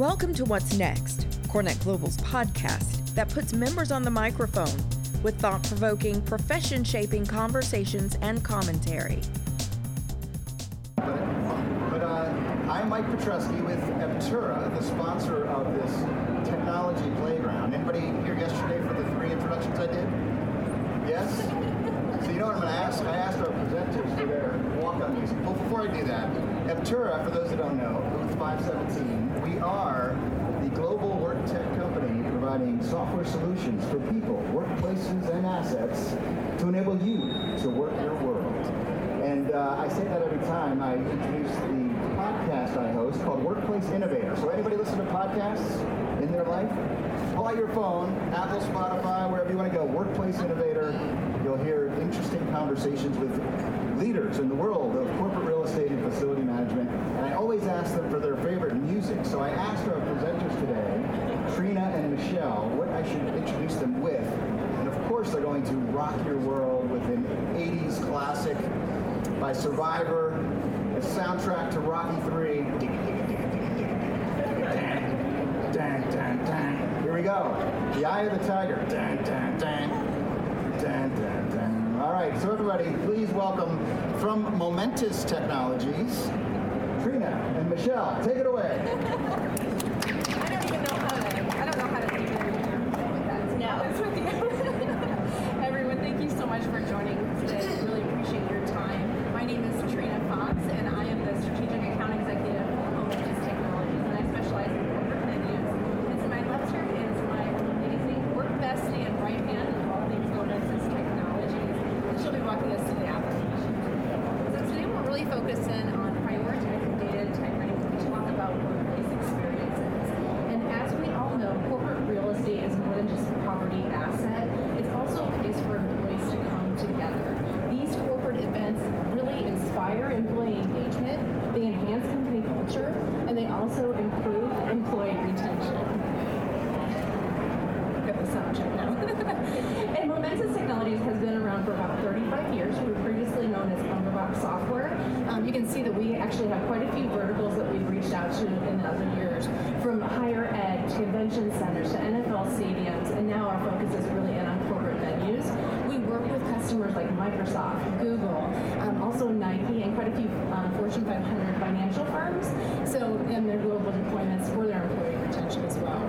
Welcome to What's Next, CoreNet Global's podcast that puts members on the microphone with thought provoking, profession shaping conversations and commentary. But, but uh, I'm Mike Petrusky with Eptura, the sponsor of this technology playground. Anybody here yesterday for the three introductions I did? Yes? So you know what I'm going to ask? I asked our presenters for their walk-on music. Well, before I do that, Eptura, for those that don't know, 517, we are the global work tech company providing software solutions for people, workplaces, and assets to enable you to work your world. And uh, I say that every time I introduce the podcast I host called Workplace Innovator. So anybody listen to podcasts in their life? Pull out your phone, Apple, Spotify, wherever you want to go. Workplace Innovator. You'll hear interesting conversations with leaders in the world of corporate real estate and facility management. And I always ask them for their favorite music. So I asked our presenters today, Trina and Michelle, what I should introduce them with. And of course, they're going to rock your world with an 80s classic by Survivor, a soundtrack to Rocky 3. Dun, dun, dun. Here we go. The Eye of the Tiger. All right, so everybody, please welcome from Momentus Technologies, Trina and Michelle. Take it away. I don't even know how to. I don't know how to do that. No, it's with you. Everyone, thank you so much for joining today. Really appreciate your time. My name is Trina Fox, and I am the strategic account executive for Momentus Technologies, and I specialize in corporate venues. And to my left here is my amazing work bestie and right hand of all things Momentus Technologies, and she'll be walking us through the application. So today we're really focusing on prioritizing data integrity when we talk about workplace experiences. And as we all know, corporate real estate is more than just a property asset. It's also a place for employees to come together. These corporate events really inspire employee engagement, they enhance company culture, and they also improve employee retention. Got the sound check now. and Momentus Technologies has been around for about 35 years. We were previously known as Ungerboeck Software. Um, you can see that we actually have quite a few verticals that we've reached out to in the other years, from higher ed to convention centers to NFL stadiums, and now our focus is really in on corporate venues. We work with customers like Microsoft, Google, um, also Nike, and quite a few um, Fortune 500 financial firms. So, and their global deployments for their employee retention as well.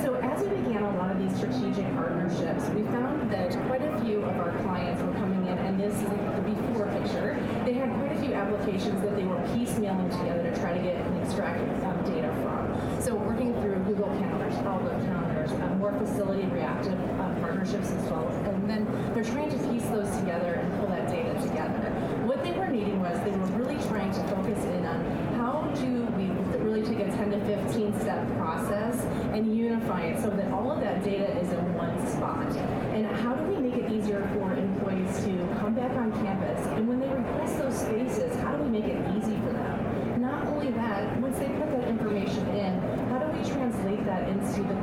So as we began a lot of these strategic partnerships, we found that quite a few of our clients were coming in, and this is the before picture. They had quite a few applications that they were piecemealing together to try to get and extract um, data from. So working through Google Calendars, Outlook Calendars, um, more facility reactive um, partnerships as well. And then they're trying to piece those together and pull that data together. What they were needing was they were really trying to focus in on how do we really take a 10 to 15 step process and unify it so that all of that data is in one spot. And how do we make it easier for employees to come back on campus? And when they request those spaces, how do we make it easy for them? Not only that, once they put that information in, how do we translate that into the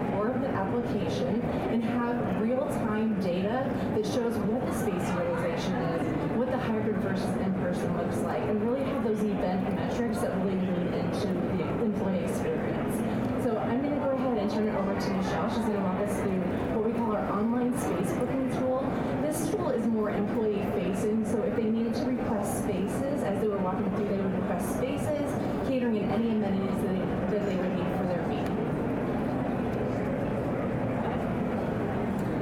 and have real-time data that shows what the space utilization is, what the hybrid versus in-person looks like, and really have those event metrics that really lead into the employee experience. So I'm going to go ahead and turn it over to Michelle. She's going to walk us through what we call our online space booking tool. This tool is more employee facing, so if they needed to request spaces, as they were walking through, they would request spaces, catering in any amenities that they, that they would need for their meeting.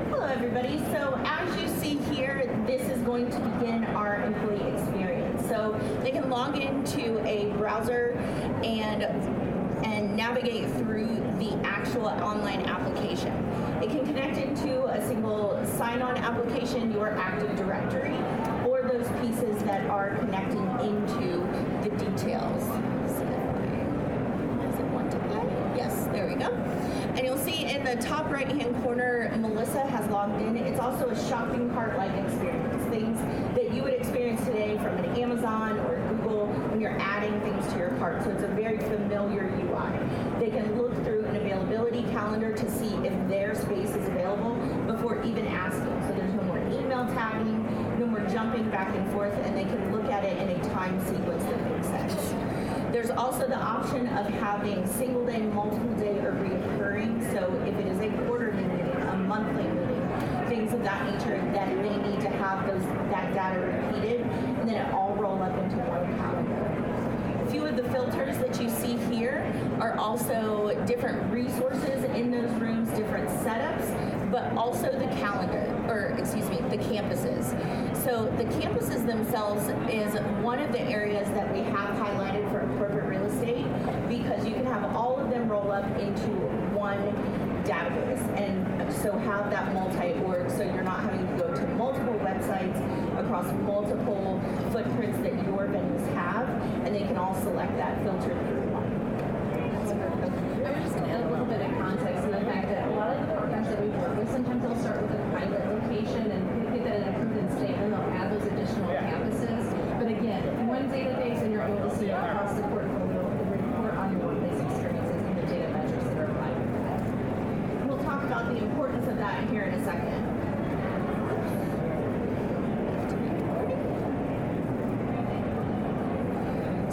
Hello, everybody. So as you see here, this is going to begin our employee experience. So they can log into a browser and and navigate through the actual online application. It can connect into a single sign-on application, your Active Directory, or those pieces that are connecting into the details. Yes, there we go. And you'll see in the top right hand corner, Um, Logged in. It's also a shopping cart like experience. Things that you would experience today from an Amazon or Google when you're adding things to your cart. So it's a very familiar UI. They can look through an availability calendar to see if their space is available before even asking. So there's no more email tagging, no more jumping back and forth, and they can look at it in a time sequence that makes sense. There's also the option of having single day, multiple day, or reoccurring. So if it is a quarterly a monthly of that nature, that they need to have those that data repeated, and then it all roll up into one calendar. A few of the filters that you see here are also different resources in those rooms, different setups, but also the calendar, or excuse me, the campuses. So the campuses themselves is one of the areas that we have highlighted for corporate real estate because you can have all of them roll up into one database and so have that multi-org so you're not having to go to multiple websites across multiple footprints that your venues have and they can all select that filter through one. I was just going to add a little bit of context to the fact that a lot of the partners that we work with, sometimes they'll start with a private location and get that in a approved state, and they'll add those additional campuses. But again, one database, and you're able to see across the portfolio the report on your workplace experiences and the data measures that are applied. We'll talk about the importance of that here in a second.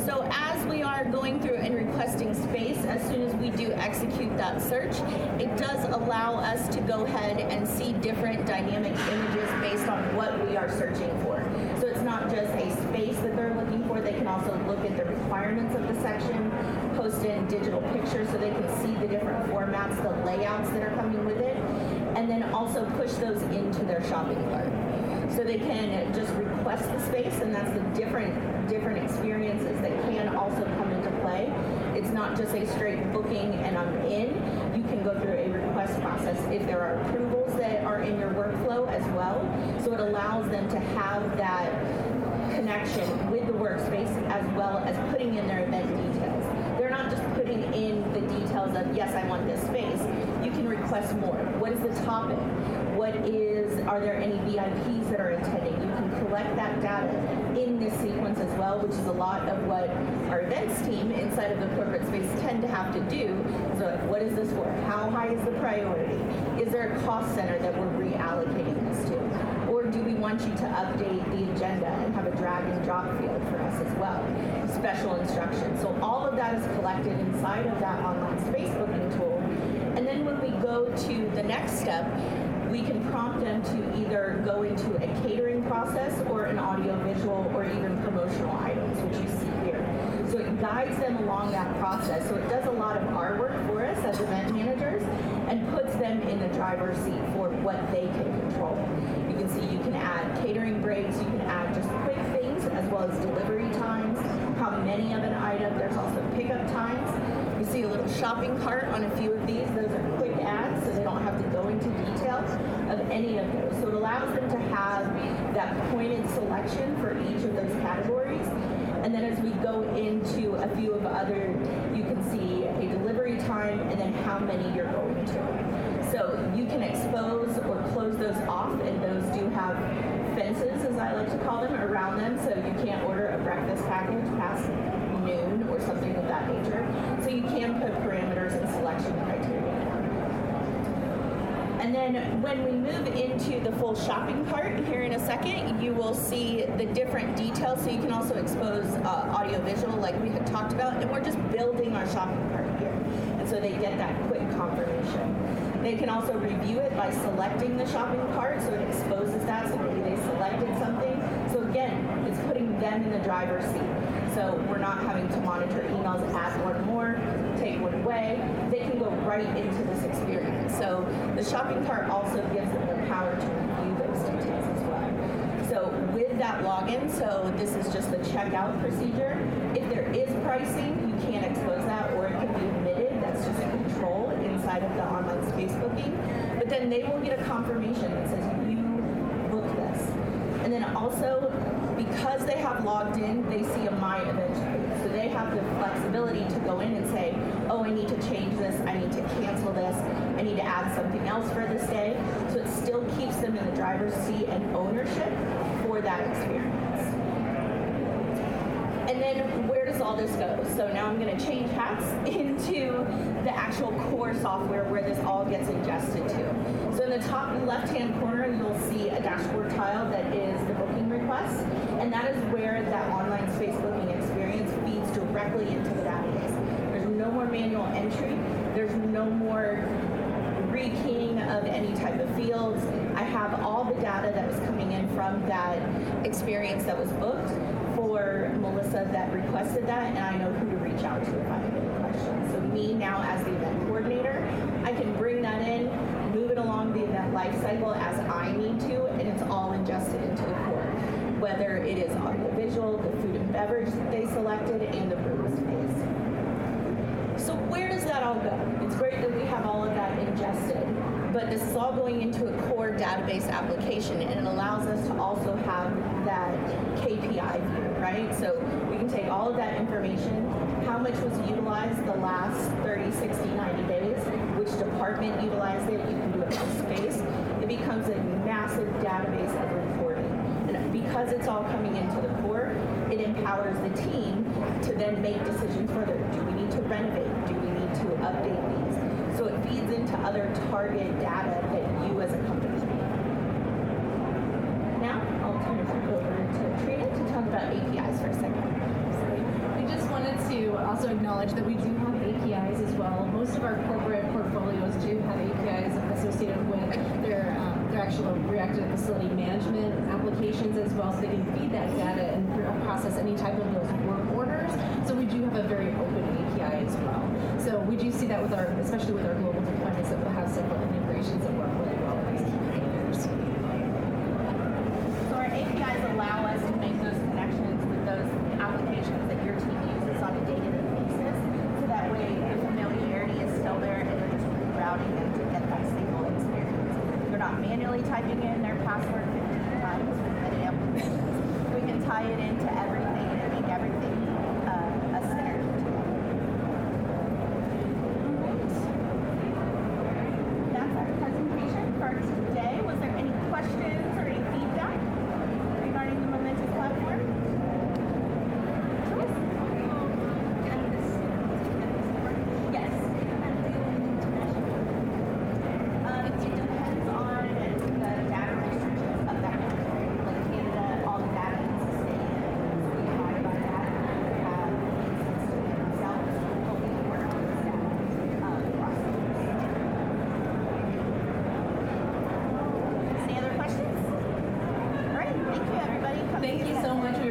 So as we are going through and requesting space, as soon as we do execute that search, it does allow us to go ahead and see different dynamic images based on what we are searching for. So it's not just a space that they're looking for, they can also look at the requirements of the section, post in digital pictures so they can see the different formats, the layouts that are coming with it, and then also push those into their shopping cart. So they can just request the space, and that's the different different experiences that can also come into play. Not just a straight booking and I'm in. You can go through a request process if there are approvals that are in your workflow as well. So it allows them to have that connection with the workspace as well as putting in their event details. They're not just putting in the details of, yes, I want this space. You can request more. What is the topic? What is, are there any VIPs that are attending? You can collect that data in this sequence as well, which is a lot of what our events team inside of the corporate space tend to have to do. So what is this for? How high is the priority? Is there a cost center that we're reallocating this to? Or do we want you to update the agenda and have a drag and drop field for us as well? Special instructions. So all of that is collected inside of that online space booking tool. And then when we go to the next step, we can prompt them to either go into a catering process or an audio visual or even promotional items, which you see here. So it guides them along that process. So it does a lot of our work for us as event managers and puts them in the driver's seat for what they can control. You can see you can add catering breaks, you can add just quick things as well as delivery times, how many of an item, there's also pickup times. You see a little shopping cart on a few of these. Those are quick ads, so they don't have to go into details of any of those. So it allows them to have that pointed selection for each of those categories. And then as we go into a few of other, you can see a delivery time and then how many you're going to. So you can expose or close those off, and those do have fences, as I like to call them, around them, so you can't order a breakfast package past noon or something of that nature. So you can put parameters and selection then when we move into the full shopping cart here in a second, you will see the different details. So you can also expose uh, audio visual like we had talked about. And we're just building our shopping cart here. And so they get that quick confirmation. They can also review it by selecting the shopping cart. So it exposes that. So maybe they selected something. So again, it's putting them in the driver's seat. So we're not having to monitor emails, add one more, take one away. They can go right into this experience. So the shopping cart also gives them the power to review those details as well. So with that login, so this is just the checkout procedure. If there is pricing, you can't expose that or it can be omitted. That's just a control inside of the online space booking. But then they will get a confirmation that says you booked this. And then also logged in, they see a My Event. So they have the flexibility to go in and say, oh, I need to change this, I need to cancel this, I need to add something else for this day. So it still keeps them in the driver's seat and ownership for that experience. And then where does all this go? So now I'm going to change hats into the actual core software where this all gets ingested to. So in the top left-hand corner, you'll see a dashboard tile that is the booking request, and that is where that online space booking experience feeds directly into the database. There's no more manual entry. There's no more rekeying of any type of fields. I have all the data that was coming in from that experience that was booked for Melissa that requested that, and I know who to reach out to if I have any questions. So me now as the event coordinator, I can bring that in, move it along the event life cycle as I need to, and it's all ingested into the core. Whether it is audiovisual, the food and beverage that they selected, and the brewist phase. So where does that all go? It's great that we have all of that ingested, but this is all going into a core database application and it allows us to also have that KPI view, right? So we can take all of that information, how much was utilized the last 30, 60, 90 days, which department utilized it, you can do it by space. It becomes a massive database of reporting. Because it's all coming into the core, it empowers the team to then make decisions further. Do we need to renovate? Do we need to update these? So it feeds into other target data that you as a company need. Now, I'll turn it back over to Trina to talk about APIs for a second. We just wanted to also acknowledge that we do have APIs as well. Most of our corporate portfolios do have APIs associated with their um, their actual reactive facility management applications as well, so they can feed that data and process any type of those work orders. So we do have a very open API as well. So we do see that with our, especially with our global deployments, that we'll have several integrations that work really well with these players. So our APIs allow us to make those connections with those applications that your team uses on a day-to-day basis. So that way the familiarity is still there and they're just rerouting them to get that single experience. They're not manually typing in their password 15 times with many. We can tie it into everything and make everything uh, a synergy together. That's our presentation for today. Was there any questions or any feedback regarding the Momentus platform? Joyce? Yes. Um, it depends on the data restrictions of that country. Like Canada, all the data needs to stay in. So we abide by that. We have instances themselves, but we work on the staff um, process. Any other questions? All right, thank you, everybody. Come Thank see you us. so much. We